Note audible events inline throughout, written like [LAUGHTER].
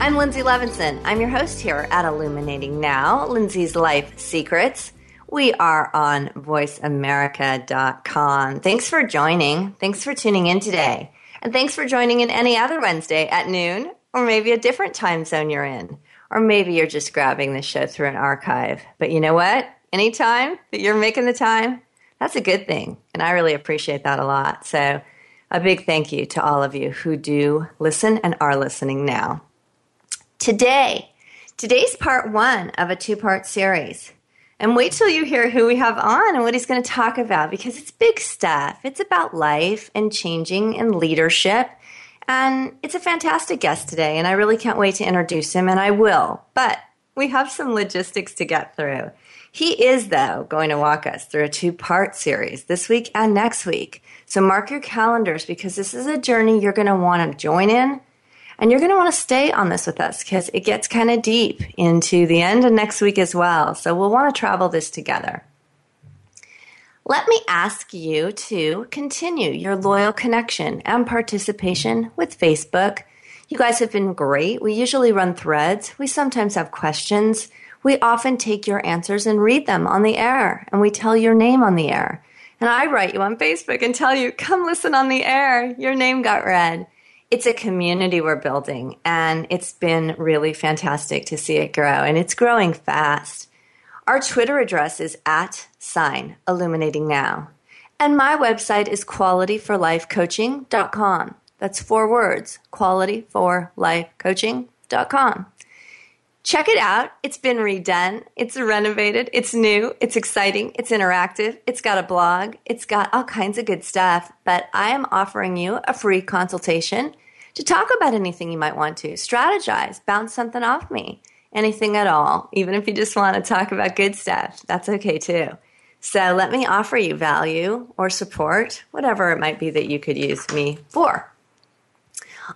I'm Linzi Levinson. I'm your host here at Illuminating Now, Linzi's Life Secrets. We are on voiceamerica.com. Thanks for joining. Thanks for tuning in today. And thanks for joining in any other Wednesday at noon, or maybe a different time zone you're in. Or maybe you're just grabbing the show through an archive. But you know what? Anytime that you're making the time, that's a good thing. And I really appreciate that a lot. So, a big thank you to all of you who do listen and are listening now. Today, today's part one of a two part series. And wait till you hear who we have on and what he's going to talk about because it's big stuff. It's about life and changing and leadership. And it's a fantastic guest today, and I really can't wait to introduce him, and I will. But we have some logistics to get through. He is, though, going to walk us through a two part series this week and next week. So mark your calendars because this is a journey you're going to want to join in and you're going to want to stay on this with us because it gets kind of deep into the end of next week as well. So we'll want to travel this together. Let me ask you to continue your loyal connection and participation with Facebook. You guys have been great. We usually run threads. We sometimes have questions. We often take your answers and read them on the air, and we tell your name on the air. And I write you on Facebook and tell you, come listen on the air. Your name got read it's a community we're building, and it's been really fantastic to see it grow, and it's growing fast. Our Twitter address is at sign illuminating now. And my website is qualityforlifecoaching.com. That's four words qualityforlifecoaching.com. Check it out. It's been redone. It's renovated. It's new. It's exciting. It's interactive. It's got a blog. It's got all kinds of good stuff. But I am offering you a free consultation to talk about anything you might want to, strategize, bounce something off me, anything at all. Even if you just want to talk about good stuff, that's okay too. So let me offer you value or support, whatever it might be that you could use me for.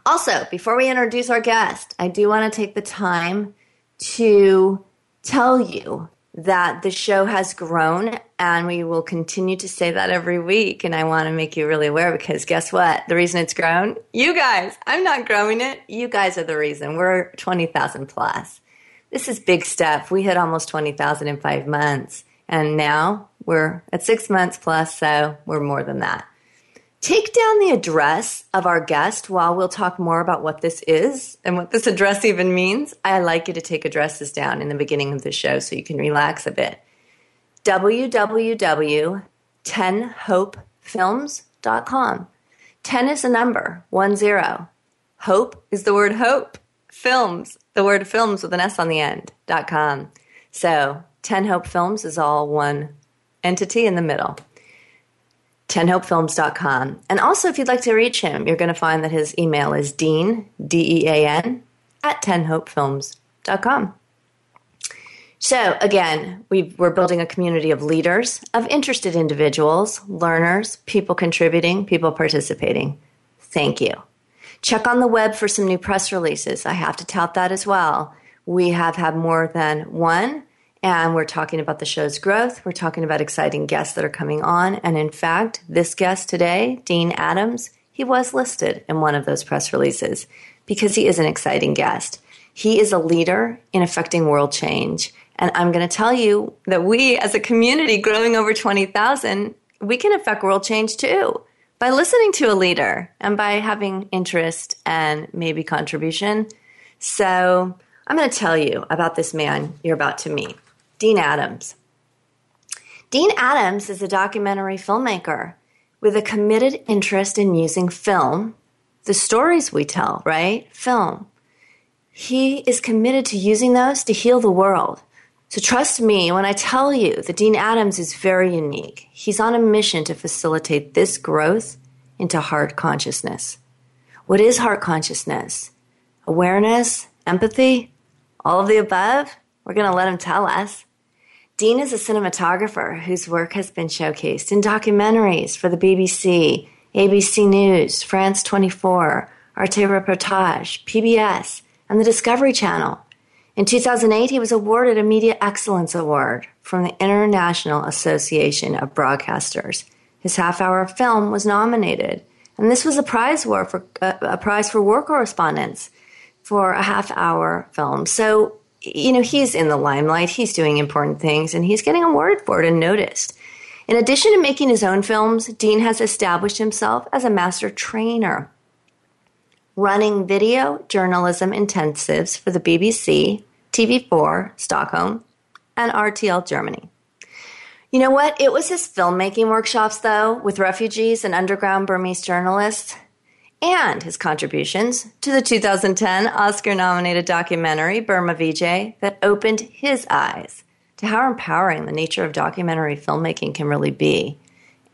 Also, before we introduce our guest, I do want to take the time to tell you that the show has grown and we will continue to say that every week. And I want to make you really aware because guess what? The reason it's grown, you guys, I'm not growing it. You guys are the reason. We're 20,000 plus. This is big stuff. We hit almost 20,000 in five months. And now we're at six months plus, so we're more than that. Take down the address of our guest while we'll talk more about what this is and what this address even means. I like you to take addresses down in the beginning of the show so you can relax a bit. www.10hopefilms.com. 10 is a number, one zero. Hope is the word hope. Films, the word films with an S on the end, dot com. So 10 Hope Films is all one entity in the middle tenhopefilms.com. And also, if you'd like to reach him, you're going to find that his email is dean, D E A N, at tenhopefilms.com. So, again, we are building a community of leaders, of interested individuals, learners, people contributing, people participating. Thank you. Check on the web for some new press releases. I have to tout that as well. We have had more than one and we're talking about the show's growth. We're talking about exciting guests that are coming on. And in fact, this guest today, Dean Adams, he was listed in one of those press releases because he is an exciting guest. He is a leader in affecting world change. And I'm going to tell you that we, as a community growing over 20,000, we can affect world change too by listening to a leader and by having interest and maybe contribution. So I'm going to tell you about this man you're about to meet, Dean Adams. Dean Adams is a documentary filmmaker with a committed interest in using film, the stories we tell, right? Film. He is committed to using those to heal the world. So trust me when I tell you that Dean Adams is very unique. He's on a mission to facilitate this growth into heart consciousness. What is heart consciousness? Awareness? Empathy? All of the above? We're going to let him tell us. Dean is a cinematographer whose work has been showcased in documentaries for the BBC, ABC News, France 24, Arte Reportage, PBS, and the Discovery Channel. In 2008, he was awarded a Media Excellence Award from the International Association of Broadcasters. His half-hour film was nominated, and this was a prize war for uh, a prize for war correspondence for a half-hour film. So, you know, he's in the limelight. He's doing important things, and he's getting awarded for it and noticed. In addition to making his own films, Dean has established himself as a master trainer, running video journalism intensives for the BBC, TV4, Stockholm, and RTL Germany. You know what? It was his filmmaking workshops, though, with refugees and underground Burmese journalists, and his contributions to the 2010 Oscar nominated documentary Burma VJ that opened his eyes to how empowering the nature of documentary filmmaking can really be.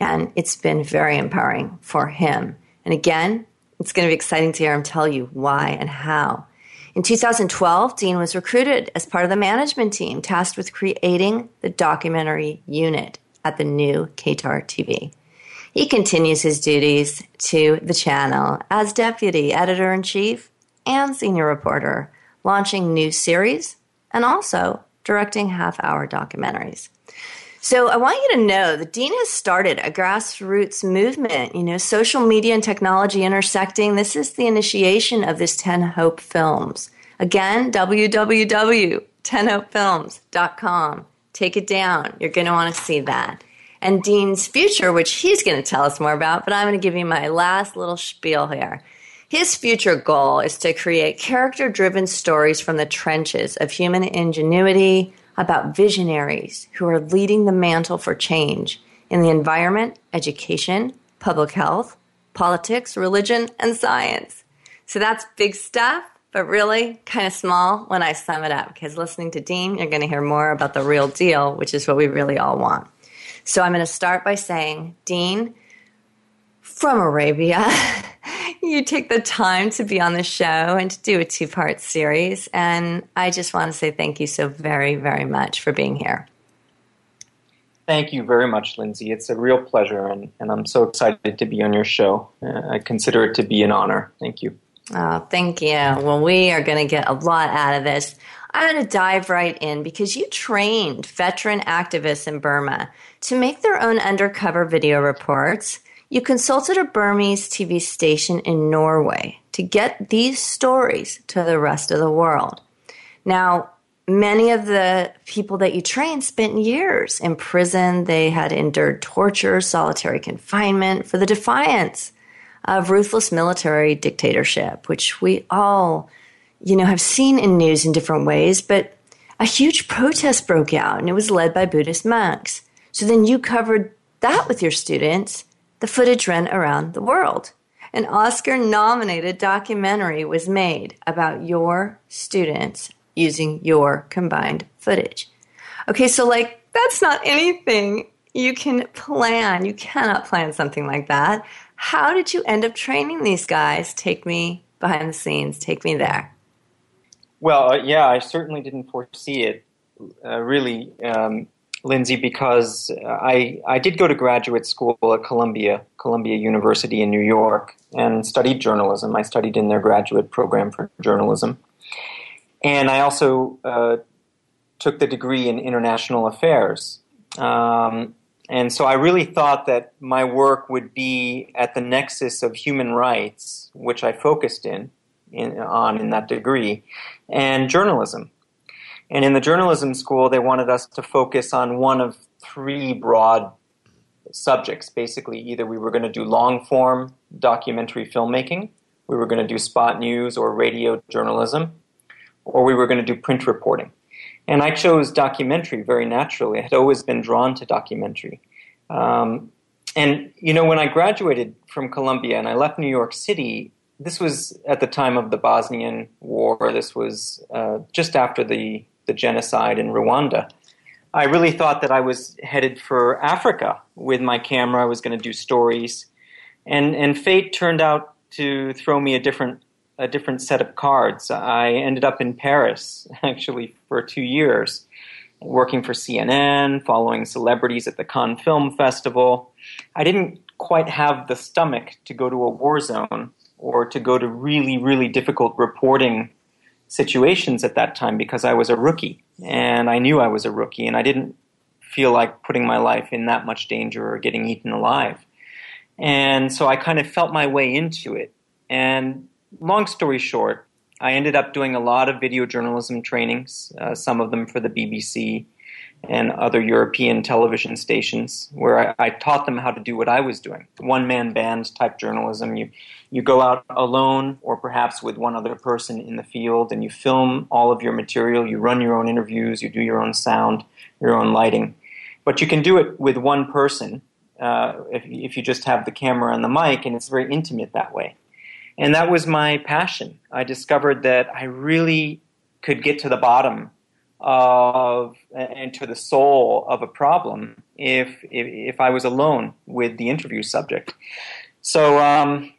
And it's been very empowering for him. And again, it's going to be exciting to hear him tell you why and how. In 2012, Dean was recruited as part of the management team tasked with creating the documentary unit at the new Qatar TV. He continues his duties to the channel as deputy editor in chief and senior reporter, launching new series and also directing half hour documentaries. So I want you to know that Dean has started a grassroots movement, you know, social media and technology intersecting. This is the initiation of this 10 Hope Films. Again, www.10hopefilms.com. Take it down. You're going to want to see that. And Dean's future, which he's going to tell us more about, but I'm going to give you my last little spiel here. His future goal is to create character driven stories from the trenches of human ingenuity, about visionaries who are leading the mantle for change in the environment, education, public health, politics, religion, and science. So that's big stuff, but really kind of small when I sum it up. Because listening to Dean, you're going to hear more about the real deal, which is what we really all want. So I'm going to start by saying, Dean, from Arabia, [LAUGHS] you take the time to be on the show and to do a two part series. And I just want to say thank you so very, very much for being here. Thank you very much, Linzi. It's a real pleasure, and, and I'm so excited to be on your show. Uh, I consider it to be an honor. Thank you. Oh, thank you. Well, we are going to get a lot out of this. I'm going to dive right in because you trained veteran activists in Burma to make their own undercover video reports you consulted a Burmese TV station in Norway to get these stories to the rest of the world. Now, many of the people that you trained spent years in prison. They had endured torture, solitary confinement for the defiance of ruthless military dictatorship, which we all, you know, have seen in news in different ways. But a huge protest broke out, and it was led by Buddhist monks. So then you covered that with your students the footage ran around the world. An Oscar nominated documentary was made about your students using your combined footage. Okay, so like that's not anything you can plan. You cannot plan something like that. How did you end up training these guys? Take me behind the scenes, take me there. Well, uh, yeah, I certainly didn't foresee it. Uh, really, um, Linzi, because I, I did go to graduate school at Columbia, Columbia University in New York, and studied journalism. I studied in their graduate program for journalism. And I also uh, took the degree in international affairs. Um, and so I really thought that my work would be at the nexus of human rights, which I focused in, in on in that degree, and journalism. And in the journalism school, they wanted us to focus on one of three broad subjects. Basically, either we were going to do long form documentary filmmaking, we were going to do spot news or radio journalism, or we were going to do print reporting. And I chose documentary very naturally. I had always been drawn to documentary. Um, and, you know, when I graduated from Columbia and I left New York City, this was at the time of the Bosnian War. This was uh, just after the, the genocide in Rwanda. I really thought that I was headed for Africa with my camera. I was going to do stories. And, and fate turned out to throw me a different, a different set of cards. I ended up in Paris, [LAUGHS] actually, for two years, working for CNN, following celebrities at the Cannes Film Festival. I didn't quite have the stomach to go to a war zone or to go to really, really difficult reporting situations at that time because I was a rookie and I knew I was a rookie and I didn't feel like putting my life in that much danger or getting eaten alive. And so I kind of felt my way into it. And long story short, I ended up doing a lot of video journalism trainings, uh, some of them for the BBC, and other European television stations where I, I, taught them how to do what I was doing one man band type journalism. You, you go out alone or perhaps with one other person in the field and you film all of your material. You run your own interviews, you do your own sound, your own lighting. But you can do it with one person uh, if, if you just have the camera and the mic, and it's very intimate that way. And that was my passion. I discovered that I really could get to the bottom of and to the soul of a problem if if, if I was alone with the interview subject. So um,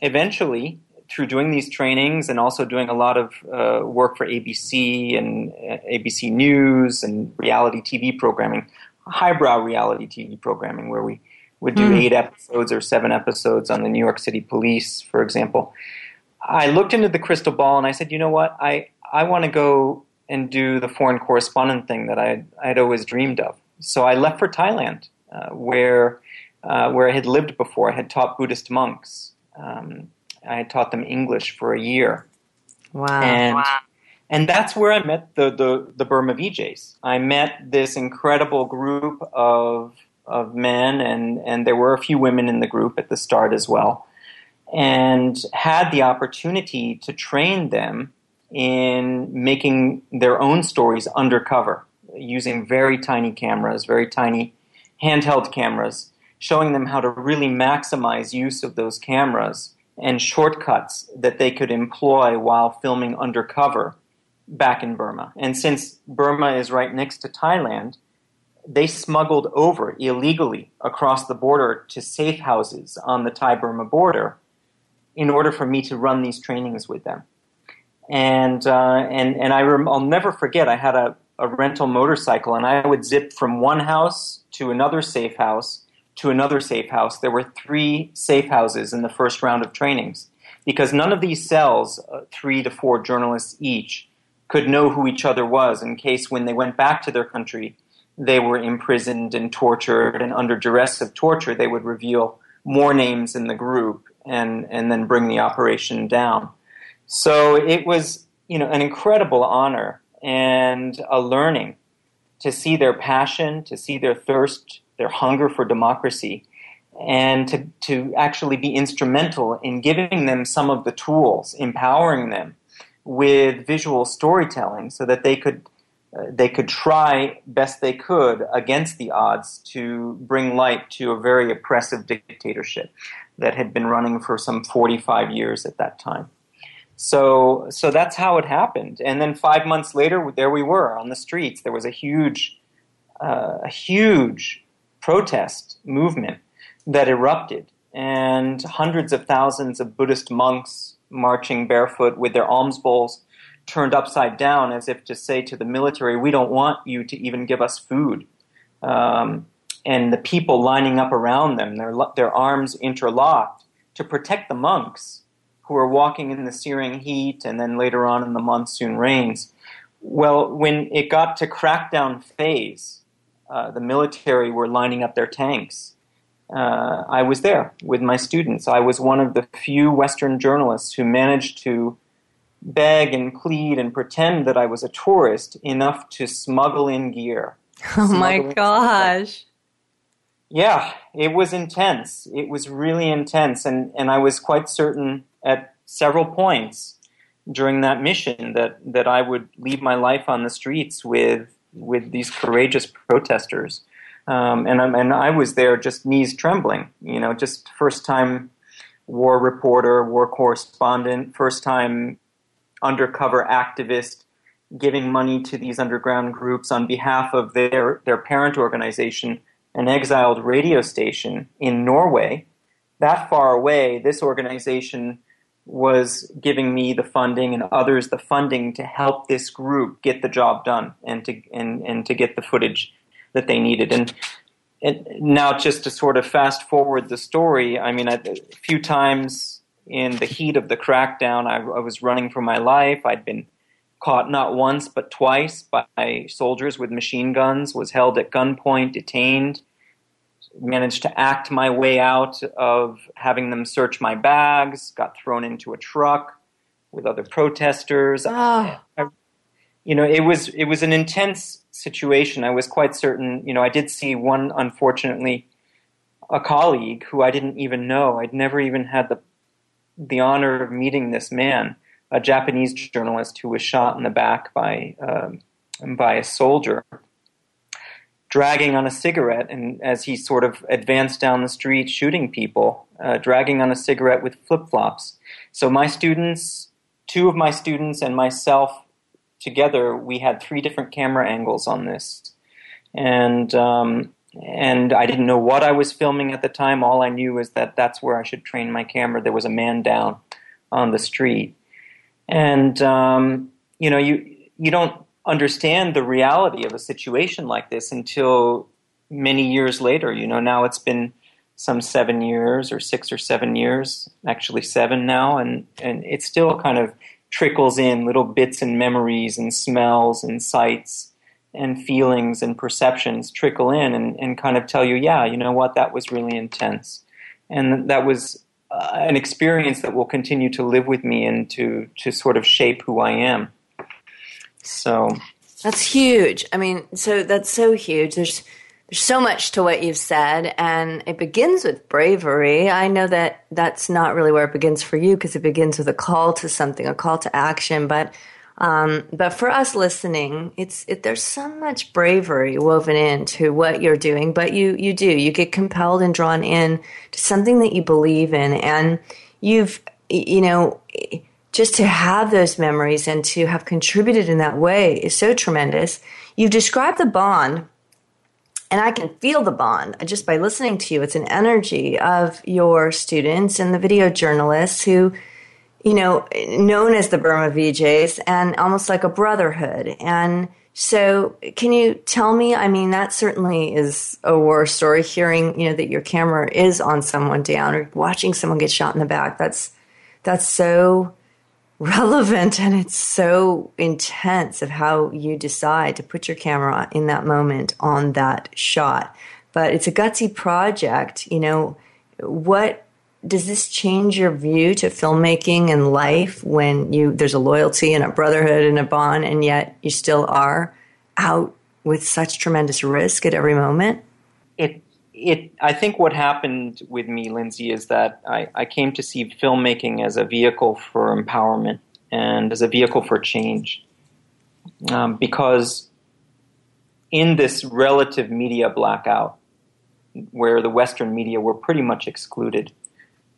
eventually, through doing these trainings and also doing a lot of uh, work for ABC and uh, ABC News and reality TV programming, highbrow reality TV programming, where we would do mm. eight episodes or seven episodes on the New York City Police, for example. I looked into the crystal ball and I said, you know what, I I want to go and do the foreign correspondent thing that I I'd always dreamed of. So I left for Thailand, uh, where uh, where I had lived before. I had taught Buddhist monks. Um, I had taught them English for a year. Wow! And wow. and that's where I met the the, the Burma VJs. I met this incredible group of of men, and and there were a few women in the group at the start as well, and had the opportunity to train them in making their own stories undercover using very tiny cameras, very tiny handheld cameras, showing them how to really maximize use of those cameras and shortcuts that they could employ while filming undercover back in Burma. And since Burma is right next to Thailand, they smuggled over illegally across the border to safe houses on the Thai Burma border in order for me to run these trainings with them and uh, and and I rem- I'll never forget. I had a, a rental motorcycle, and I would zip from one house to another safe house to another safe house. There were three safe houses in the first round of trainings because none of these cells, uh, three to four journalists each, could know who each other was in case when they went back to their country they were imprisoned and tortured and under duress of torture they would reveal more names in the group and and then bring the operation down. So it was, you know, an incredible honor and a learning to see their passion, to see their thirst, their hunger for democracy, and to, to actually be instrumental in giving them some of the tools, empowering them with visual storytelling so that they could uh, they could try best they could against the odds to bring light to a very oppressive dictatorship that had been running for some 45 years at that time. So, so that's how it happened. And then five months later, there we were on the streets. There was a huge, uh, a huge protest movement that erupted, and hundreds of thousands of Buddhist monks marching barefoot with their alms bowls turned upside down, as if to say to the military, "We don't want you to even give us food." Um, and the people lining up around them, their their arms interlocked to protect the monks who are walking in the searing heat and then later on in the monsoon rains. Well, when it got to crackdown phase, uh, the military were lining up their tanks. Uh, I was there with my students. I was one of the few Western journalists who managed to beg and plead and pretend that I was a tourist enough to smuggle in gear. [LAUGHS] Oh my gosh. Yeah, it was intense. It was really intense. And, and I was quite certain at several points during that mission that, that I would leave my life on the streets with, with these courageous protesters. Um, and, and I was there just knees trembling, you know, just first time war reporter, war correspondent, first time undercover activist giving money to these underground groups on behalf of their, their parent organization, an exiled radio station in Norway. That far away, this organization was giving me the funding and others the funding to help this group get the job done and to and, and to get the footage that they needed. And, and now, just to sort of fast forward the story, I mean, a few times in the heat of the crackdown, I, I was running for my life. I'd been caught not once but twice by soldiers with machine guns, was held at gunpoint, detained, managed to act my way out of having them search my bags, got thrown into a truck with other protesters. Oh. I, you know, it was it was an intense situation. I was quite certain. You know, I did see one, unfortunately, a colleague who I didn't even know. I'd never even had the the honor of meeting this man, a Japanese journalist who was shot in the back by um, by a soldier, dragging on a cigarette, and as he sort of advanced down the street, shooting people, uh, dragging on a cigarette with flip flops. So my students, two of my students, and myself together, we had three different camera angles on this, and um, and I didn't know what I was filming at the time. All I knew was that that's where I should train my camera. There was a man down on the street, and um, you know you you don't understand the reality of a situation like this until many years later. You know now it's been some seven years or six or seven years, actually seven now, and and it still kind of trickles in little bits and memories and smells and sights and feelings and perceptions trickle in and, and kind of tell you, yeah, you know what, that was really intense. And that was uh, an experience that will continue to live with me and to, to sort of shape who I am. So. That's huge. I mean, so that's so huge. There's there's so much to what you've said, and it begins with bravery. I know that that's not really where it begins for you because it begins with a call to something, a call to action. But um, but for us listening, it's it, there's so much bravery woven into what you're doing. But you you do you get compelled and drawn in to something that you believe in, and you've you know just to have those memories and to have contributed in that way is so tremendous. You've described the bond and I can feel the bond just by listening to you. It's an energy of your students and the video journalists who, you know, known as the Burma VJs and almost like a brotherhood. And so, can you tell me? I mean, that certainly is a war story. Hearing, you know, that your camera is on someone down or watching someone get shot in the back. That's that's so relevant and it's so intense of how you decide to put your camera in that moment on that shot. But it's a gutsy project. You know, what does this change your view to filmmaking and life when you there's a loyalty and a brotherhood and a bond and yet you still are out with such tremendous risk at every moment? It it I think what happened with me, Linzi, is that I, I came to see filmmaking as a vehicle for empowerment and as a vehicle for change. Um, because in this relative media blackout, where the Western media were pretty much excluded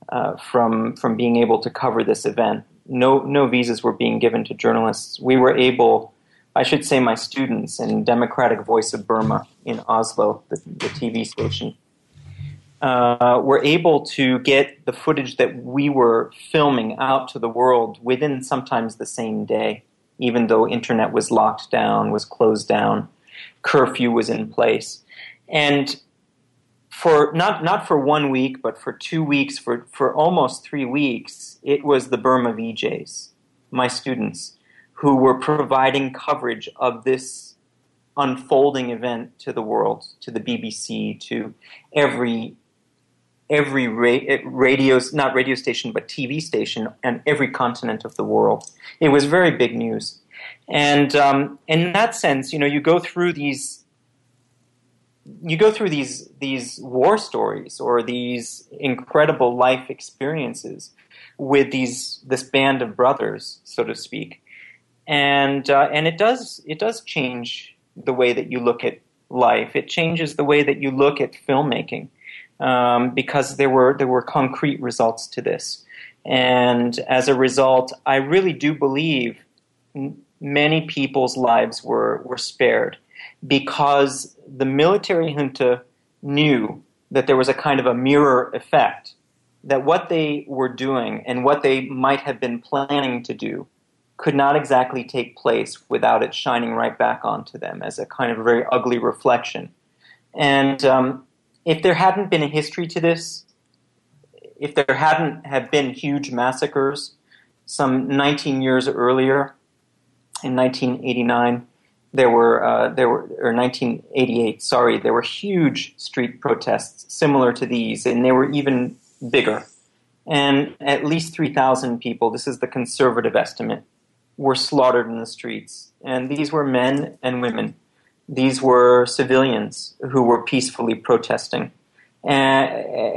uh, from from being able to cover this event, no no visas were being given to journalists. We were able I should say my students in Democratic Voice of Burma in Oslo, the, the TV station, uh, were able to get the footage that we were filming out to the world within sometimes the same day, even though internet was locked down, was closed down, curfew was in place. And for not not for one week, but for two weeks, for, for almost three weeks, it was the Burma VJs, my students, who were providing coverage of this unfolding event to the world, to the BBC, to every every ra- radio, not radio station, but TV station and every continent of the world. It was very big news. And um, in that sense, you know, you go through these you go through these these war stories or these incredible life experiences with these this band of brothers, so to speak, and uh, and it does it does change the way that you look at life. It changes the way that you look at filmmaking um, because there were there were concrete results to this, and as a result, I really do believe many people's lives were were spared because the military junta knew that there was a kind of a mirror effect that what they were doing and what they might have been planning to do could not exactly take place without it shining right back onto them as a kind of a very ugly reflection. And um, if there hadn't been a history to this, if there hadn't have been huge massacres some 19 years earlier, in 1989, there were uh, there were or 1988. Sorry, there were huge street protests similar to these, and they were even bigger. And at least 3,000 people. This is the conservative estimate were slaughtered in the streets. And these were men and women. These were civilians who were peacefully protesting. And,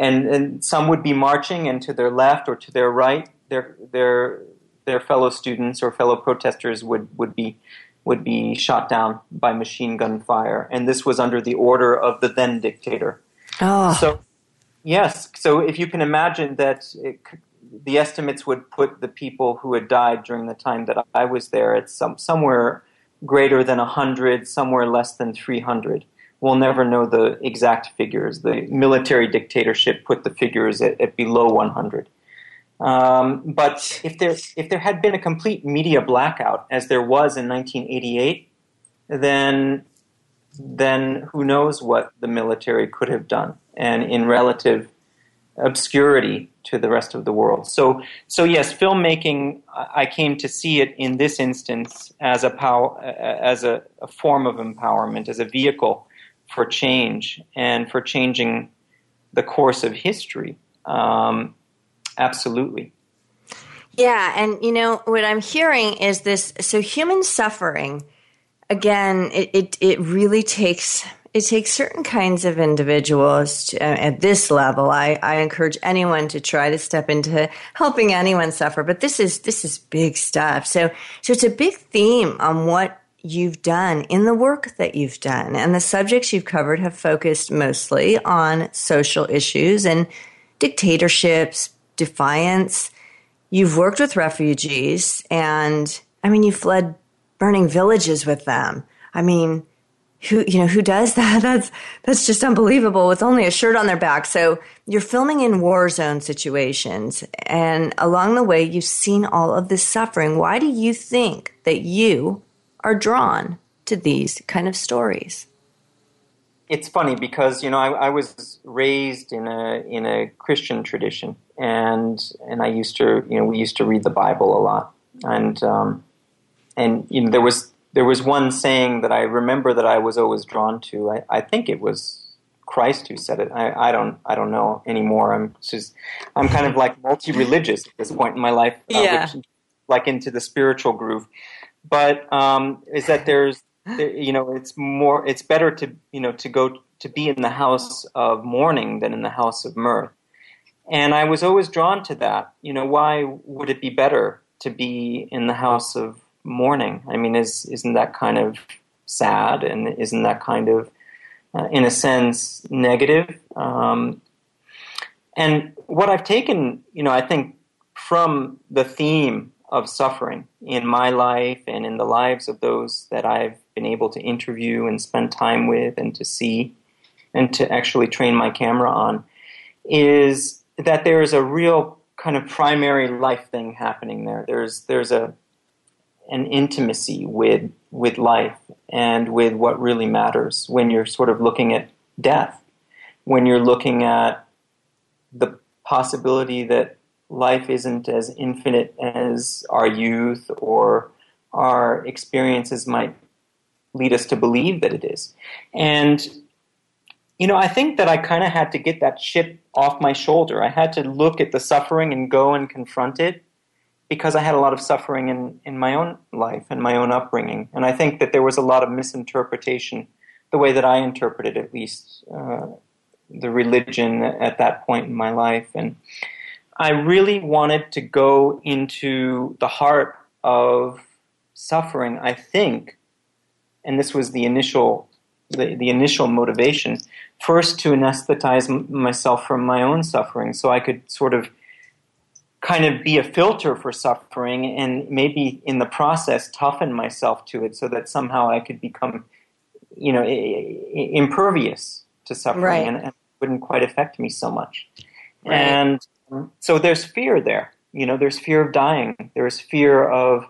and, and, some would be marching, and to their left or to their right, their, their, their fellow students or fellow protesters would, would, be, would be shot down by machine gun fire. And this was under the order of the then dictator. Oh. So, yes, so if you can imagine that it, the estimates would put the people who had died during the time that I was there at some, somewhere greater than 100, somewhere less than 300. We'll never know the exact figures. The military dictatorship put the figures at, at below 100. Um, but if there, if there had been a complete media blackout, as there was in 1988, then, then who knows what the military could have done. And in relative obscurity to the rest of the world. So, so yes, filmmaking. I came to see it in this instance as a power, as a, a form of empowerment, as a vehicle for change and for changing the course of history. Um, absolutely. Yeah, and you know what I'm hearing is this. So human suffering, again, it it, it really takes it takes certain kinds of individuals to, uh, at this level. I, I encourage anyone to try to step into helping anyone suffer, but this is this is big stuff. So so it's a big theme on what you've done in the work that you've done, and the subjects you've covered have focused mostly on social issues and dictatorships, defiance. You've worked with refugees, and I mean, you fled burning villages with them. I mean, who you know who does [LAUGHS] that? That's that's just unbelievable. With only a shirt on their back. So you're filming in war zone situations and along the way you've seen all of this suffering. Why do you think that you are drawn to these kind of stories? It's funny because you know I, I was raised in a in a Christian tradition and and I used to you know we used to read the Bible a lot. And um, and you know there was there was one saying that I remember that I was always drawn to. I, I think it was Christ who said it. I, I, don't I don't know anymore. I'm just I'm kind of like multi-religious at this point in my life, uh, yeah. Which, like into the spiritual groove. But um, is that there's there, you know it's more it's better to you know to go to be in the house of mourning than in the house of mirth. And I was always drawn to that. You know, why would it be better to be in the house of mourning. I mean, is isn't that kind of sad, and isn't that kind of, uh, in a sense, negative? Um, and what I've taken, you know, I think from the theme of suffering in my life and in the lives of those that I've been able to interview and spend time with and to see and to actually train my camera on is that there is a real kind of primary life thing happening there. There's there's a an intimacy with with life and with what really matters when you're sort of looking at death, when you're looking at the possibility that life isn't as infinite as our youth or our experiences might lead us to believe that it is. And you know, I think that I kind of had to get that shit off my shoulder. I had to look at the suffering and go and confront it because I had a lot of suffering in, in my own life and my own upbringing. And I think that there was a lot of misinterpretation, the way that I interpreted at least uh, the religion at that point in my life. And I really wanted to go into the heart of suffering, I think, and this was the initial the, the initial motivation, first to anesthetize myself from my own suffering so I could sort of kind of be a filter for suffering and maybe in the process toughen myself to it so that somehow I could become, you know, impervious to suffering right. and, and, wouldn't quite affect me so much. Right. And so there's fear there. You know, there's fear of dying. There's fear of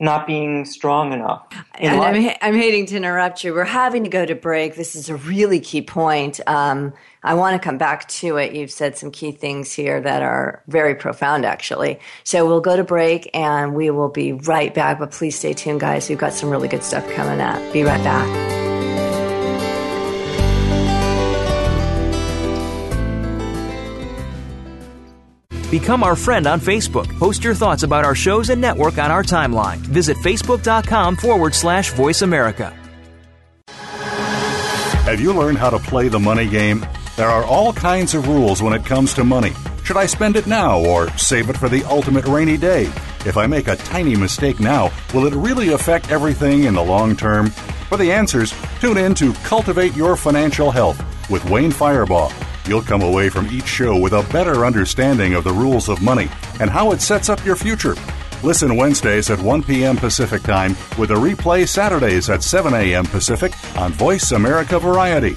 not being strong enough. And I'm, I'm hating to interrupt you. We're having to go to break. This is a really key point. Um, I want to come back to it. You've said some key things here that are very profound, actually. So we'll go to break and we will be right back. But please stay tuned, guys. We've got some really good stuff coming up. Be right back. Become our friend on Facebook. Post your thoughts about our shows and network on our timeline. Visit facebook.com forward slash voice America. Have you learned how to play the money game? There are all kinds of rules when it comes to money. Should I spend it now or save it for the ultimate rainy day? If I make a tiny mistake now, will it really affect everything in the long term? For the answers, tune in to Cultivate Your Financial Health with Wayne Firebaugh. You'll come away from each show with a better understanding of the rules of money and how it sets up your future. Listen Wednesdays at 1 p.m. Pacific Time with a replay Saturdays at 7 a.m. Pacific on Voice America Variety.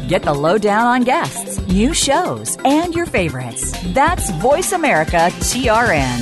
Get the lowdown on guests, new shows, and your favorites. That's Voice America TRN.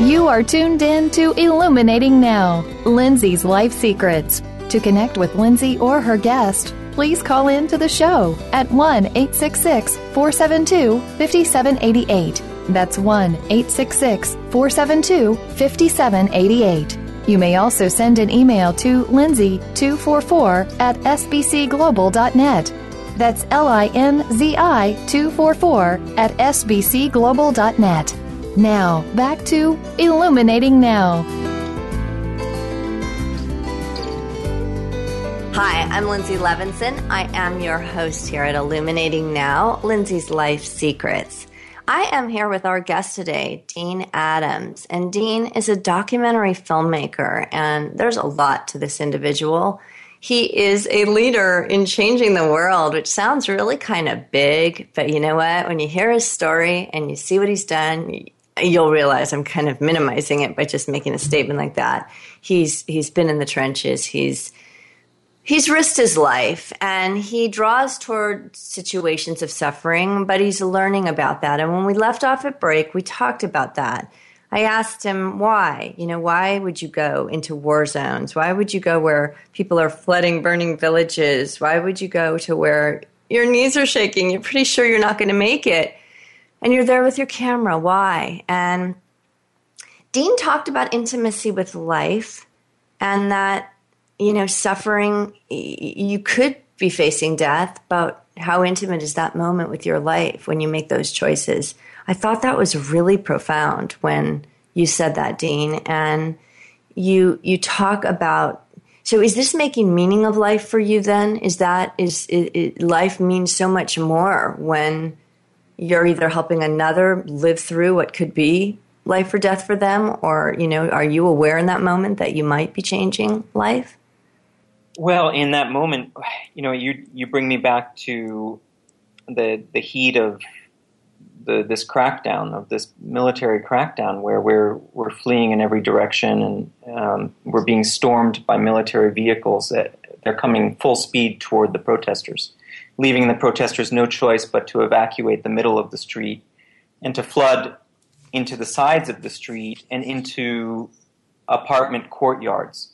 You are tuned in to Illuminating Now, Linzi's Life Secrets. To connect with Linzi or her guest, please call in to the show at 1 866 472 5788 that's 1 866 472 5788. You may also send an email to linzi244 at sbcglobal.net. That's L I N Z I 244 at sbcglobal.net. Now, back to Illuminating Now. Hi, I'm Linzi Levinson. I am your host here at Illuminating Now, Linzi's Life Secrets. I am here with our guest today, Dean Adams. And Dean is a documentary filmmaker, and there's a lot to this individual. He is a leader in changing the world, which sounds really kind of big, but you know what? When you hear his story and you see what he's done, you'll realize I'm kind of minimizing it by just making a statement like that. He's he's been in the trenches. He's he's risked his life and he draws toward situations of suffering, but he's learning about that. And when we left off at break, we talked about that. I asked him why. You know, why would you go into war zones? Why would you go where people are flooding burning villages? Why would you go to where your knees are shaking? You're pretty sure you're not going to make it. And you're there with your camera. Why? And Dean talked about intimacy with life and that you know, suffering, you could be facing death, but how intimate is that moment with your life when you make those choices? I thought that was really profound when you said that, Dean. And you you talk about so is this making meaning of life for you then? Is that is it, it, life means so much more when you're either helping another live through what could be life or death for them or you know are you aware in that moment that you might be changing life? Well, in that moment, you know, you you bring me back to the the heat of the, this crackdown of this military crackdown, where we're we're fleeing in every direction and um, we're being stormed by military vehicles that they're coming full speed toward the protesters, leaving the protesters no choice but to evacuate the middle of the street and to flood into the sides of the street and into apartment courtyards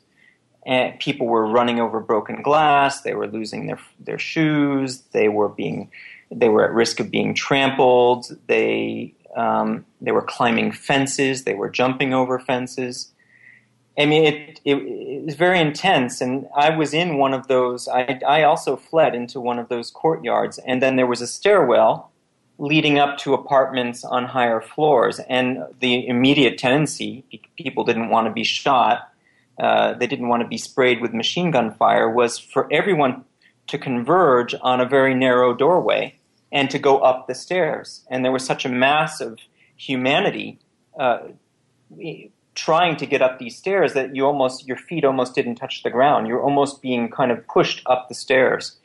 and people were running over broken glass. They were losing their their shoes. They were being they were at risk of being trampled. They um, they were climbing fences. They were jumping over fences. I mean, it, it, it, was very intense, and I was in one of those. I, I also fled into one of those courtyards, and then there was a stairwell leading up to apartments on higher floors. And the immediate tendency, people didn't want to be shot, uh, they didn't want to be sprayed with machine gun fire was for everyone to converge on a very narrow doorway and to go up the stairs. And there was such a mass of humanity uh, trying to get up these stairs that you almost your feet almost didn't touch the ground. You're almost being kind of pushed up the stairs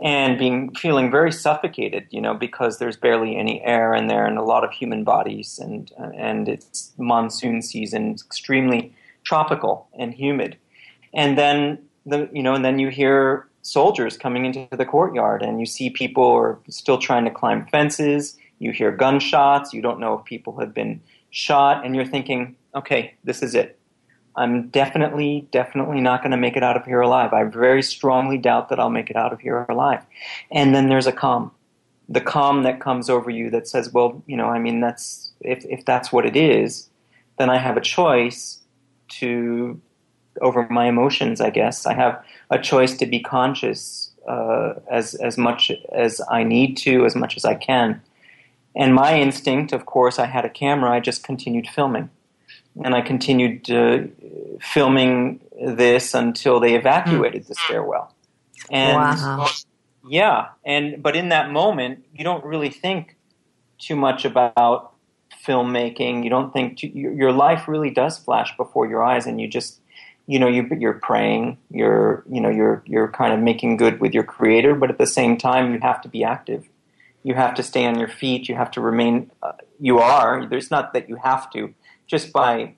and being feeling very suffocated, you know, because there's barely any air in there and a lot of human bodies and and it's monsoon season, it's extremely tropical and humid. And then the you know, and then you hear soldiers coming into the courtyard, and you see people are still trying to climb fences. You hear gunshots. You don't know if people have been shot, and you're thinking, okay, this is it. I'm definitely, definitely not going to make it out of here alive. I very strongly doubt that I'll make it out of here alive. And then there's a calm, the calm that comes over you that says, well, you know, I mean, that's if if that's what it is, then I have a choice to over my emotions. I guess I have a choice to be conscious uh, as as much as I need to, as much as I can. And my instinct, of course, I had a camera. I just continued filming, and I continued uh, filming this until they evacuated the stairwell. And wow. yeah, and but in that moment, you don't really think too much about filmmaking. You don't think to, your life really does flash before your eyes, and you just you know you, you're praying. You're you know you're you're kind of making good with your creator, but at the same time, you have to be active. You have to stay on your feet. You have to remain. Uh, you are. There's not that you have to. Just by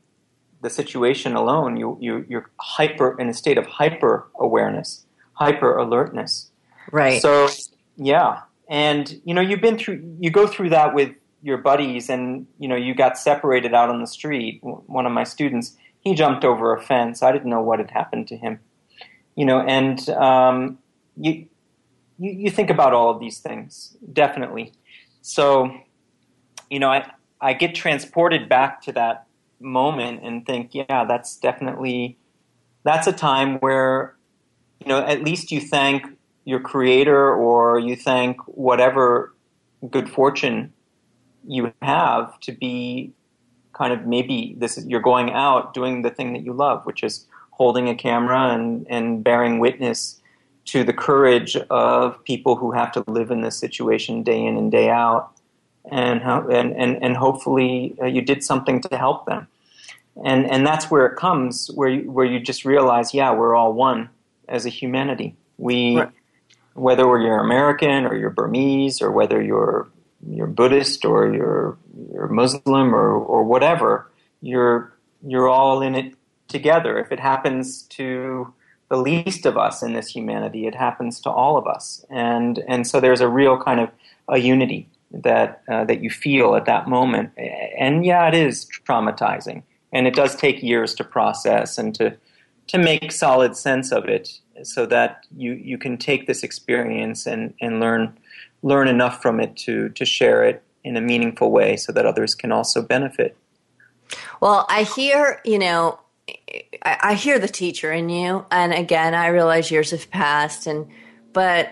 the situation alone, you, you you're hyper in a state of hyper awareness, hyper alertness. Right. So yeah, and you know you've been through. You go through that with your buddies and you know you got separated out on the street one of my students he jumped over a fence. I didn't know what had happened to him. You know and um, you, you you think about all of these things definitely. So you know i i get transported back to that moment and think yeah that's definitely that's a time where you know at least you thank your creator or you thank whatever good fortune you have to be kind of maybe this is, you're going out doing the thing that you love, which is holding a camera and, and bearing witness to the courage of people who have to live in this situation day in and day out, and how, and, and, and hopefully uh, you did something to help them. And, and that's where it comes, where you, where you just realize, yeah, we're all one as a humanity. We, right. whether you're American or you're Burmese or whether you're you're Buddhist or you're you're Muslim or or whatever, you're you're all in it together. If it happens to the least of us in this humanity, it happens to all of us, and and so there's a real kind of a unity that uh, that you feel at that moment. And yeah, it is traumatizing, and it does take years to process and to to make solid sense of it, so that you you can take this experience and and learn learn enough from it to to share it in a meaningful way so that others can also benefit. Well, I hear, you know, I, I hear the teacher in you, and again, I realize years have passed, and but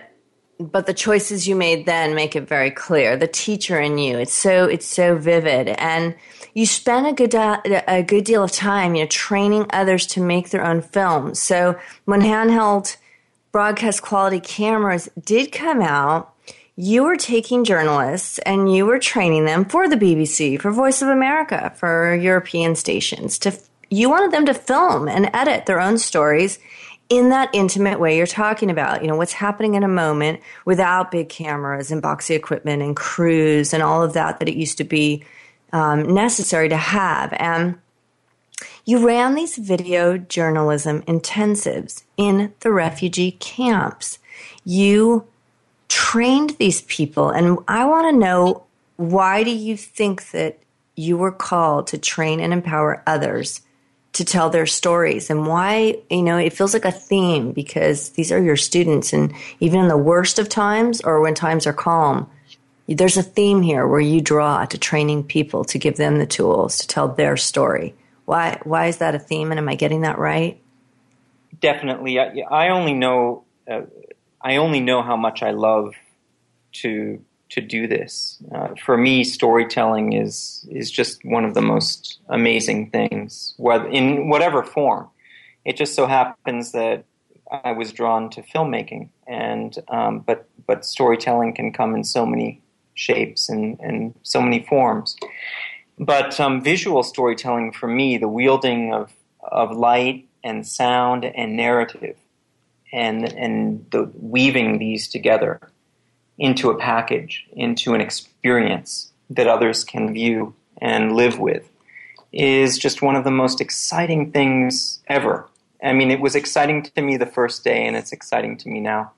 but the choices you made then make it very clear. The teacher in you, it's so it's so vivid, and you spend a good a good deal of time, you know, training others to make their own films. So when handheld broadcast quality cameras did come out, you were taking journalists and you were training them for the BBC, for Voice of America, for European stations. To you wanted them to film and edit their own stories in that intimate way you're talking about. You know what's happening in a moment without big cameras and boxy equipment and crews and all of that that it used to be um, necessary to have. And you ran these video journalism intensives in the refugee camps. You trained these people, and I want to know why do you think that you were called to train and empower others to tell their stories and why you know it feels like a theme because these are your students and even in the worst of times or when times are calm there's a theme here where you draw to training people to give them the tools to tell their story. Why why is that a theme and am I getting that right? Definitely. I, I only know uh, I only know how much I love to to do this. Uh, for me, storytelling is is just one of the most amazing things, in whatever form. It just so happens that I was drawn to filmmaking, and um, but but storytelling can come in so many shapes and, and so many forms. But um, visual storytelling for me, the wielding of, of light and sound and narrative, and, and the weaving these together into a package, into an experience that others can view and live with, is just one of the most exciting things ever. I mean, it was exciting to me the first day, and it's exciting to me now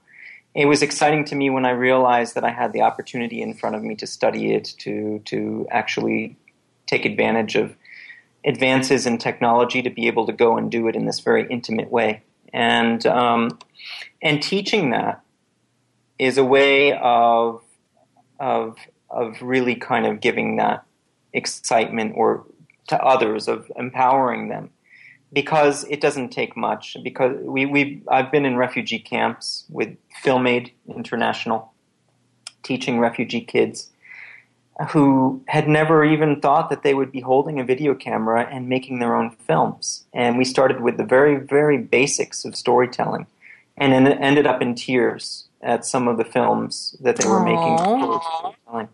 it was exciting to me when I realized that I had the opportunity in front of me to study it, to to actually take advantage of advances in technology to be able to go and do it in this very intimate way. And um, and teaching that is a way of of of really kind of giving that excitement or to others of empowering them because it doesn't take much. Because we we I've been in refugee camps with FilmAid International, teaching refugee kids who had never even thought that they would be holding a video camera and making their own films. And we started with the very very basics of storytelling, and then ended up in tears at some of the films that they were Aww. making.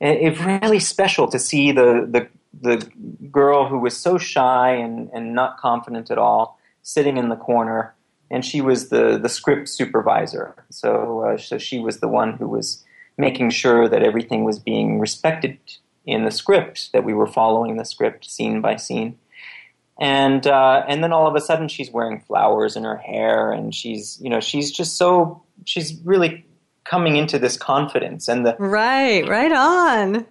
It's really special to see the, the the girl who was so shy and, and not confident at all sitting in the corner and she was the, the script supervisor so uh, so she was the one who was making sure that everything was being respected in the script that we were following the script scene by scene and uh, and then all of a sudden she's wearing flowers in her hair and she's you know she's just so she's really coming into this confidence and the right right on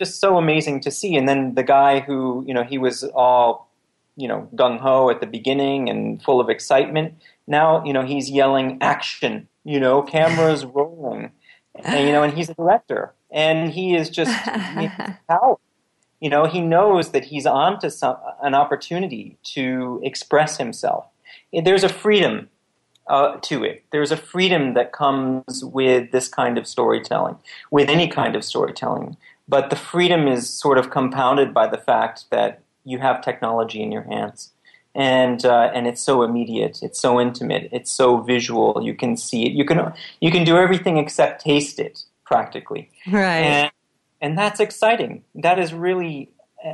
just so amazing to see. And then the guy who, you know, he was all, you know, gung ho at the beginning and full of excitement. Now, you know, he's yelling action, you know, cameras rolling. And, you know, and he's a director. And he is just [LAUGHS] power. You know, he knows that he's onto some, an opportunity to express himself. There's a freedom uh, to it. There's a freedom that comes with this kind of storytelling, with any kind of storytelling. But the freedom is sort of compounded by the fact that you have technology in your hands. And uh, and it's so immediate, it's so intimate, it's so visual. You can see it. You can you can do everything except taste it practically. Right. And, and that's exciting. That is really uh,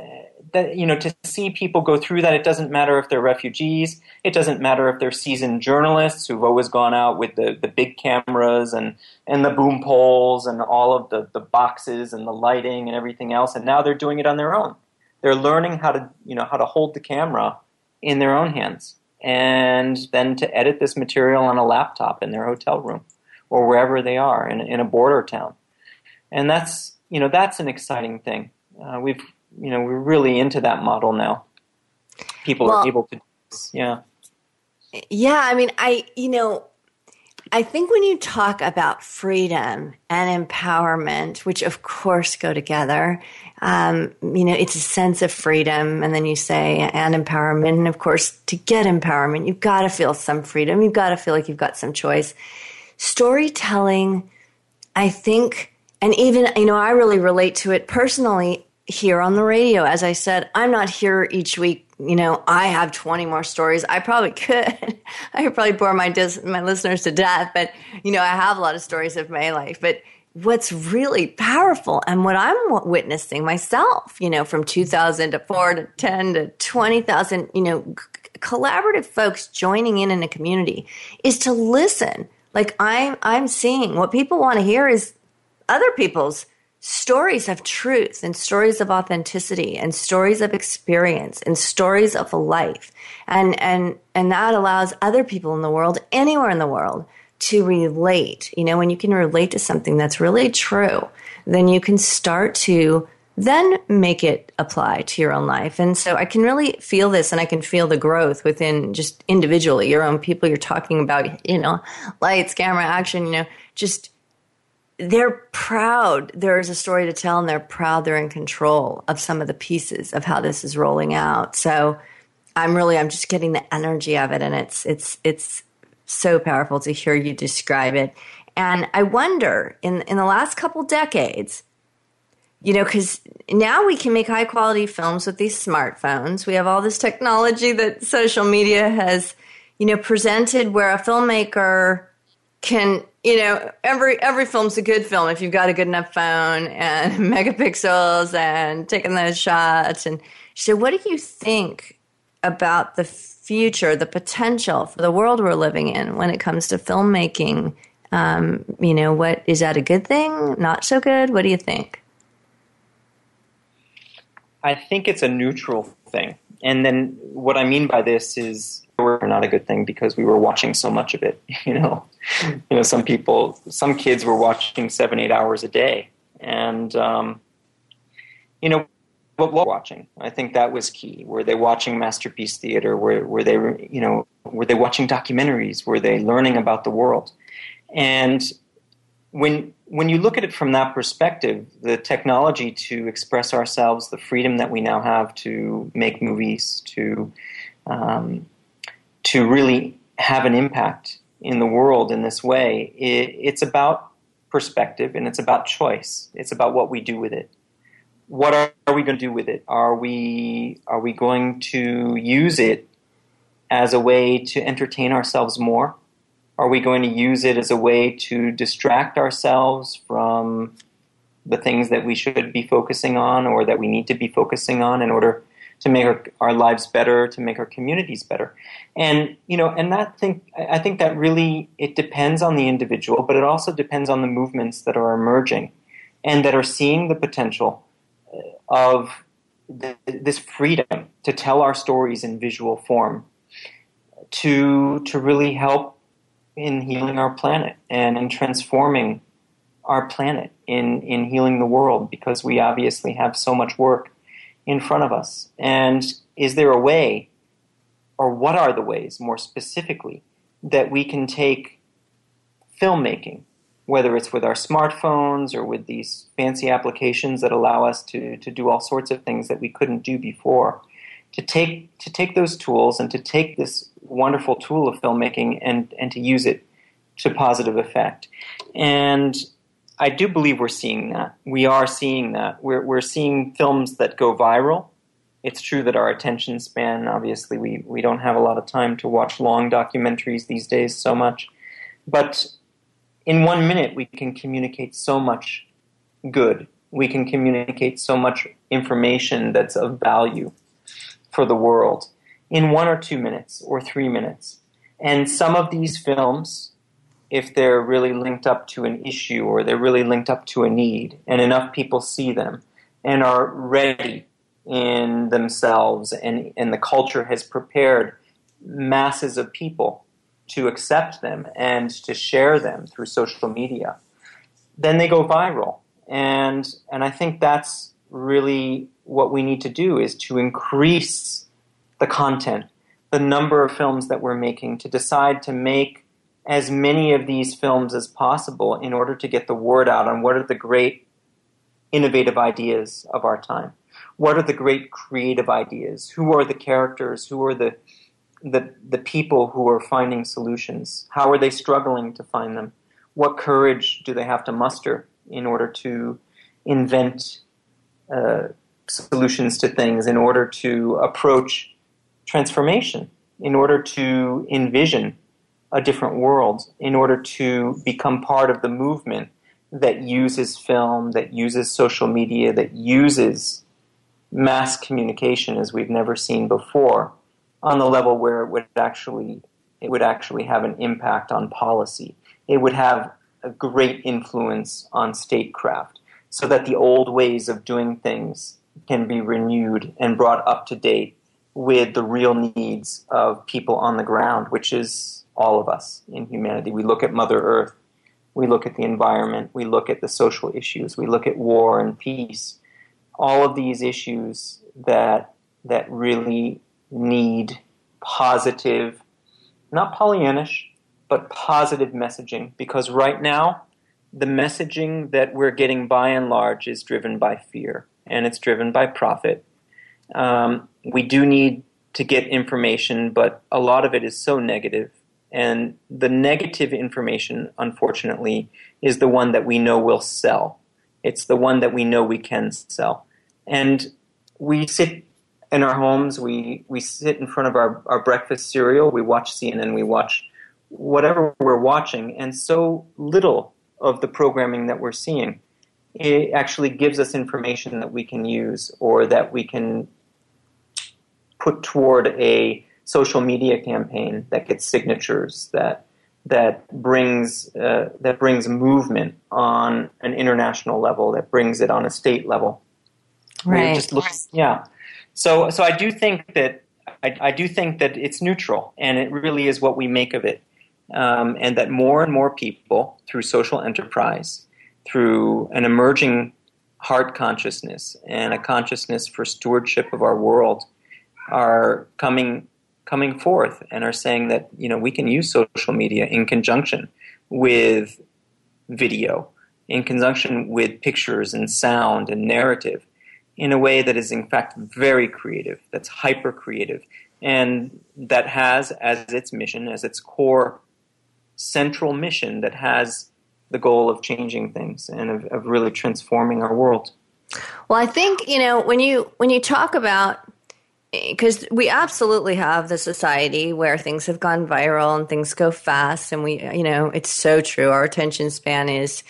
that you know to see people go through that it doesn't matter if they're refugees it doesn't matter if they're seasoned journalists who've always gone out with the, the big cameras and, and the boom poles and all of the, the boxes and the lighting and everything else and now they're doing it on their own they're learning how to you know how to hold the camera in their own hands and then to edit this material on a laptop in their hotel room or wherever they are in, in a border town and that's you know that's an exciting thing uh, we've you know we're really into that model now. People well, are able to, yeah. Yeah, I mean, I you know, I think when you talk about freedom and empowerment, which of course go together, um, you know, it's a sense of freedom, and then you say and empowerment, and of course, to get empowerment, you've got to feel some freedom. You've got to feel like you've got some choice. storytelling, I think, and even, you know, I really relate to it personally here on the radio. As I said, I'm not here each week. You know, I have 20 more stories. I probably could. [LAUGHS] I could probably bore my dis- my listeners to death, but you know, I have a lot of stories of my life. But what's really powerful and what I'm witnessing myself, you know, from 2000 to 4 to 10 to 20,000, you know, collaborative folks joining in in a community is to listen. Like I'm I'm seeing what people want to hear is other people's stories of truth and stories of authenticity and stories of experience and stories of life. And and and that allows other people in the world anywhere in the world to relate. You know when you can relate to something that's really true then you can start to then make it apply to your own life. And so i can really feel this and i can feel the growth within just individually your own people you're talking about you know lights camera action you know just they're proud. There's a story to tell, and they're proud they're in control of some of the pieces of how this is rolling out. So I'm really, I'm just getting the energy of it, and it's it's it's so powerful to hear you describe it. And I wonder, in in the last couple decades, you know, because now we can make high quality films with these smartphones. We have all this technology that social media has, you know, presented where a filmmaker can you know every every film's a good film if you've got a good enough phone and [LAUGHS] megapixels and taking those shots. And so what do you think about the future the potential for the world we're living in when it comes to filmmaking? Um, you know what is that a good thing? Not so good? What do you think? I think it's a neutral thing. And then what i mean by this is were not a good thing because we were watching so much of it. [LAUGHS] You know, you know, some people, some kids were watching seven, eight hours a day, and um, you know, what were watching? I think that was key. Were they watching masterpiece theater? Were were they, you know, were they watching documentaries? Were they learning about the world? And when when you look at it from that perspective, the technology to express ourselves, the freedom that we now have to make movies, to um, to really have an impact in the world in this way, it, it's about perspective and it's about choice. It's about what we do with it. What are, are we going to do with it? Are we are we going to use it as a way to entertain ourselves more? Are we going to use it as a way to distract ourselves from the things that we should be focusing on or that we need to be focusing on in order to make our, our lives better, to make our communities better. And you know, and that think I think that really it depends on the individual, but it also depends on the movements that are emerging and that are seeing the potential uh, of the, this freedom to tell our stories in visual form, to to really help in healing our planet and in transforming our planet in in healing the world because we obviously have so much work in front of us? And is there a way, or what are the ways more specifically, that we can take filmmaking, whether it's with our smartphones or with these fancy applications that allow us to, to do all sorts of things that we couldn't do before, to take, to take those tools and to take this wonderful tool of filmmaking and, and to use it to positive effect. And I do believe we're seeing that. We are seeing that. We're, we're seeing films that go viral. It's true that our attention span, obviously, we, we don't have a lot of time to watch long documentaries these days so much. But in one minute, we can communicate so much good. We can communicate so much information that's of value for the world in one or two minutes or three minutes. And some of these films, if they're really linked up to an issue or they're really linked up to a need and enough people see them and are ready in themselves and, and the culture has prepared masses of people to accept them and to share them through social media, then they go viral. And, and I think that's really what we need to do is to increase the content, the number of films that we're making, to decide to make as many of these films as possible in order to get the word out on what are the great innovative ideas of our time. What are the great creative ideas? Who are the characters? Who are the the, the people who are finding solutions? How are they struggling to find them? what courage do they have to muster in order to invent uh, solutions to things, in order to approach transformation, in order to envision a different world, in order to become part of the movement that uses film, that uses social media, that uses mass communication as we've never seen before on the level where it would actually it would actually have an impact on policy. It would have a great influence on statecraft so that the old ways of doing things can be renewed and brought up to date with the real needs of people on the ground, which is all of us in humanity. We look at Mother Earth, we look at the environment, we look at the social issues, we look at war and peace. All of these issues that that really need positive, not Pollyannish, but positive messaging. Because right now, the messaging that we're getting by and large is driven by fear and it's driven by profit. Um, we do need to get information, but a lot of it is so negative. And the negative information, unfortunately, is the one that we know will sell. It's the one that we know we can sell. And we sit in our homes, we, we sit in front of our, our breakfast cereal, we watch CNN, we watch whatever we're watching, and so little of the programming that we're seeing it actually gives us information that we can use or that we can put toward a social media campaign that gets signatures that that brings uh, that brings movement on an international level that brings it on a state level. Right. looks, yeah. So, so I do think that I, I, do think that it's neutral, and it really is what we make of it, um, and that more and more people, through social enterprise, through an emerging heart consciousness and a consciousness for stewardship of our world, are coming coming forth and are saying that you know we can use social media in conjunction with video, in conjunction with pictures and sound and narrative in a way that is in fact very creative, that's hyper creative, and that has as its mission, as its core central mission, that has the goal of changing things and of, of really transforming our world. Well, I think you know when you when you talk about because we absolutely have the society where things have gone viral and things go fast, and we you know it's so true. Our attention span is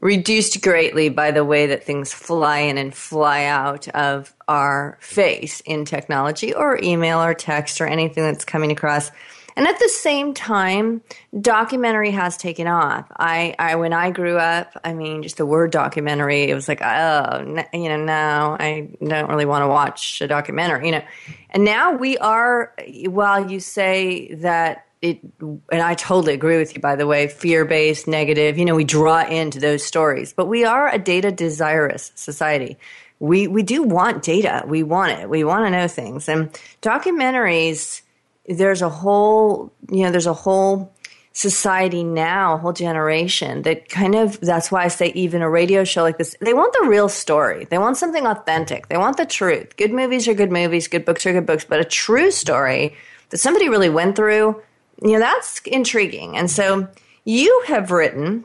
reduced greatly by the way that things fly in and fly out of our face in technology or email or text or anything that's coming across. And at the same time, documentary has taken off. I, I, when I grew up, I mean, just the word documentary, it was like, oh, you know, no, I don't really want to watch a documentary, you know. And now we are, while you say that it, and I totally agree with you, by the way, fear based, negative, you know, we draw into those stories. But we are a data desirous society. We, we do want data. We want it. We want to know things. And documentaries, there's a whole, you know, there's a whole society now, a whole generation that kind of, that's why I say even a radio show like this, they want the real story. They want something authentic. They want the truth. Good movies are good movies, good books are good books, but a true story that somebody really went through you know, that's intriguing. And so you have written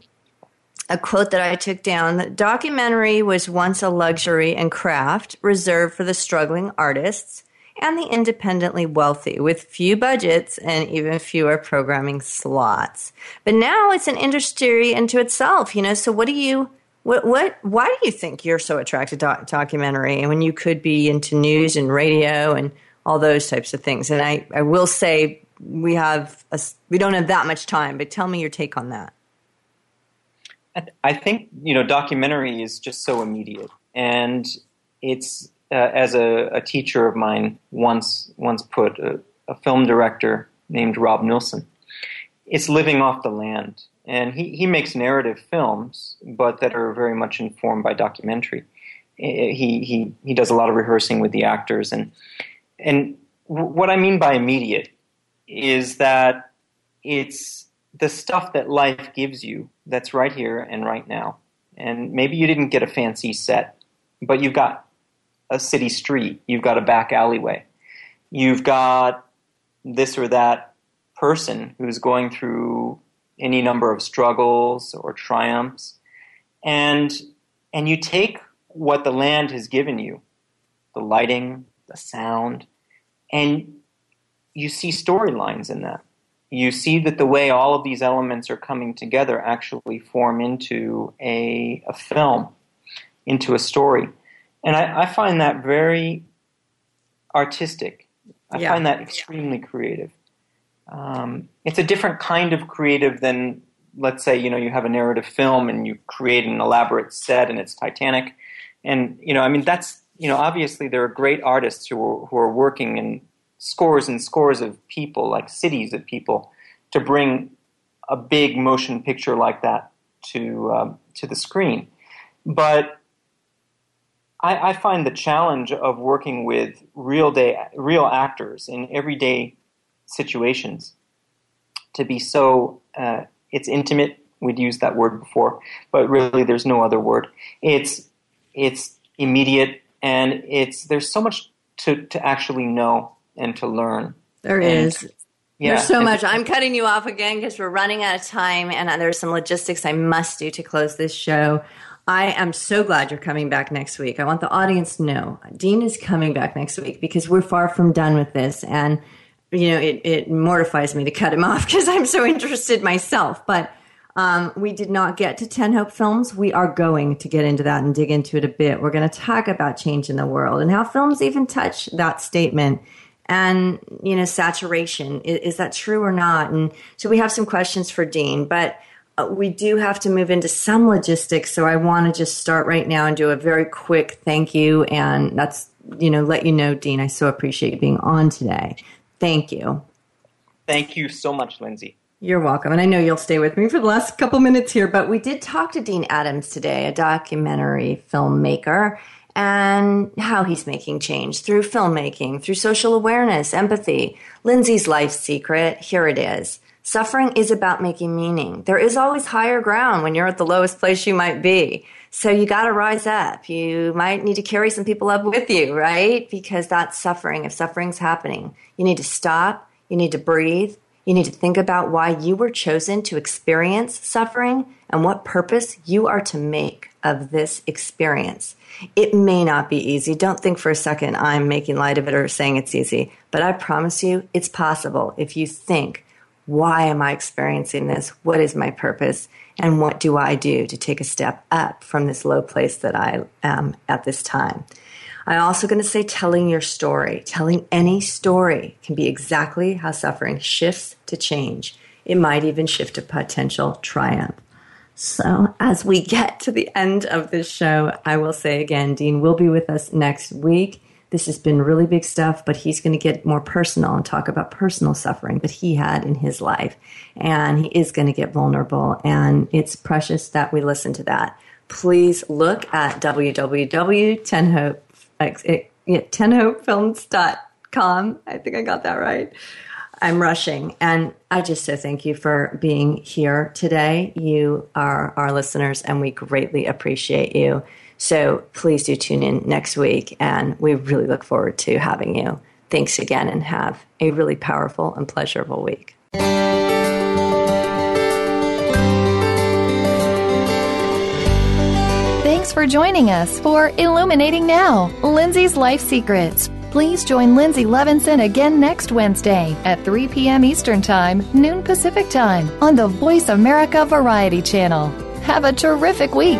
a quote that I took down that documentary was once a luxury and craft reserved for the struggling artists and the independently wealthy with few budgets and even fewer programming slots. But now it's an industry into itself, you know. So what do you what what why do you think you're so attracted to documentary when you could be into news and radio and all those types of things? And I I will say we have a, we don't have that much time, but tell me your take on that. I think you know documentary is just so immediate, and it's uh, as a, a, teacher of mine once once put a, a, film director named Rob Nilsson. It's living off the land, and he he makes narrative films, but that are very much informed by documentary. He he he does a lot of rehearsing with the actors, and and what I mean by immediate is that it's the stuff that life gives you that's right here and right now. And maybe you didn't get a fancy set, but you've got a city street, you've got a back alleyway, you've got this or that person who's going through any number of struggles or triumphs, and and you take what the land has given you, the lighting, the sound, and you see storylines in that. You see that the way all of these elements are coming together actually form into a, a film, into a story. And I, I find that very artistic. I yeah. find that extremely creative. Um, it's a different kind of creative than, let's say, you know, you have a narrative film and you create an elaborate set and it's Titanic. And, you know, I mean, that's, you know, obviously there are great artists who are, who are working in scores and scores of people, like cities of people, to bring a big motion picture like that to um, to the screen. But I, I, find the challenge of working with real day real actors in everyday situations to be so uh, it's intimate. We'd used that word before, but really, there's no other word. It's it's immediate, and it's there's so much to to actually know and to learn. There and, is. Yeah, There's so much. I'm cutting you off again because we're running out of time, and there's some logistics I must do to close this show. I am so glad you're coming back next week. I want the audience to know Dean is coming back next week because we're far from done with this, and you know it, it mortifies me to cut him [LAUGHS] off because I'm so interested myself. But um, we did not get to 10 Hope films. We are going to get into that and dig into it a bit. We're going to talk about change in the world and how films even touch that statement and you know saturation is, is, that true or not and so we have some questions for dean but Uh, we do have to move into some logistics so i want to just start right now and do a very quick thank you and that's you know let you know dean i so appreciate you being on today thank you thank you so much Linzi you're welcome. And I know you'll stay with me for the last couple minutes here, but we did talk to Dean Adams today, a documentary filmmaker and how he's making change through filmmaking, through social awareness, empathy. Linzi's life secret, here it is. Suffering is about making meaning. There is always higher ground when you're at the lowest place you might be. So you got to rise up. You might need to carry some people up with you, right? Because that's suffering. If suffering's happening, you need to stop. You need to breathe. You need to think about why you were chosen to experience suffering and what purpose you are to make of this experience. It may not be easy. Don't think for a second I'm making light of it or saying it's easy, but I promise you it's possible if you think, why am I experiencing this? What is my purpose? And what do I do to take a step up from this low place that I am at this time? I'm also going to say telling your story. Telling any story can be exactly how suffering shifts to change. It might even shift to potential triumph. So, as we get to the end of this show, I will say again, Dean will be with us next week. This has been really big stuff, but he's going to get more personal and talk about personal suffering that he had in his life. And he is going to get vulnerable, and it's precious that we listen to that. Please look at www.tenhopefilms.com. Uh, eh, I think I got that right. I'm rushing. And I just so thank you for being here today. You are our listeners, and we greatly appreciate you. So please do tune in next week, and we really look forward to having you. Thanks again, and have a really powerful and pleasurable week. Thanks for joining us for Illuminating Now Linzi's Life Secrets Please join Linzi Levinson again next Wednesday at 3 p.m. Eastern Time, noon Pacific Time on the Voice America Variety Channel. Have a terrific week.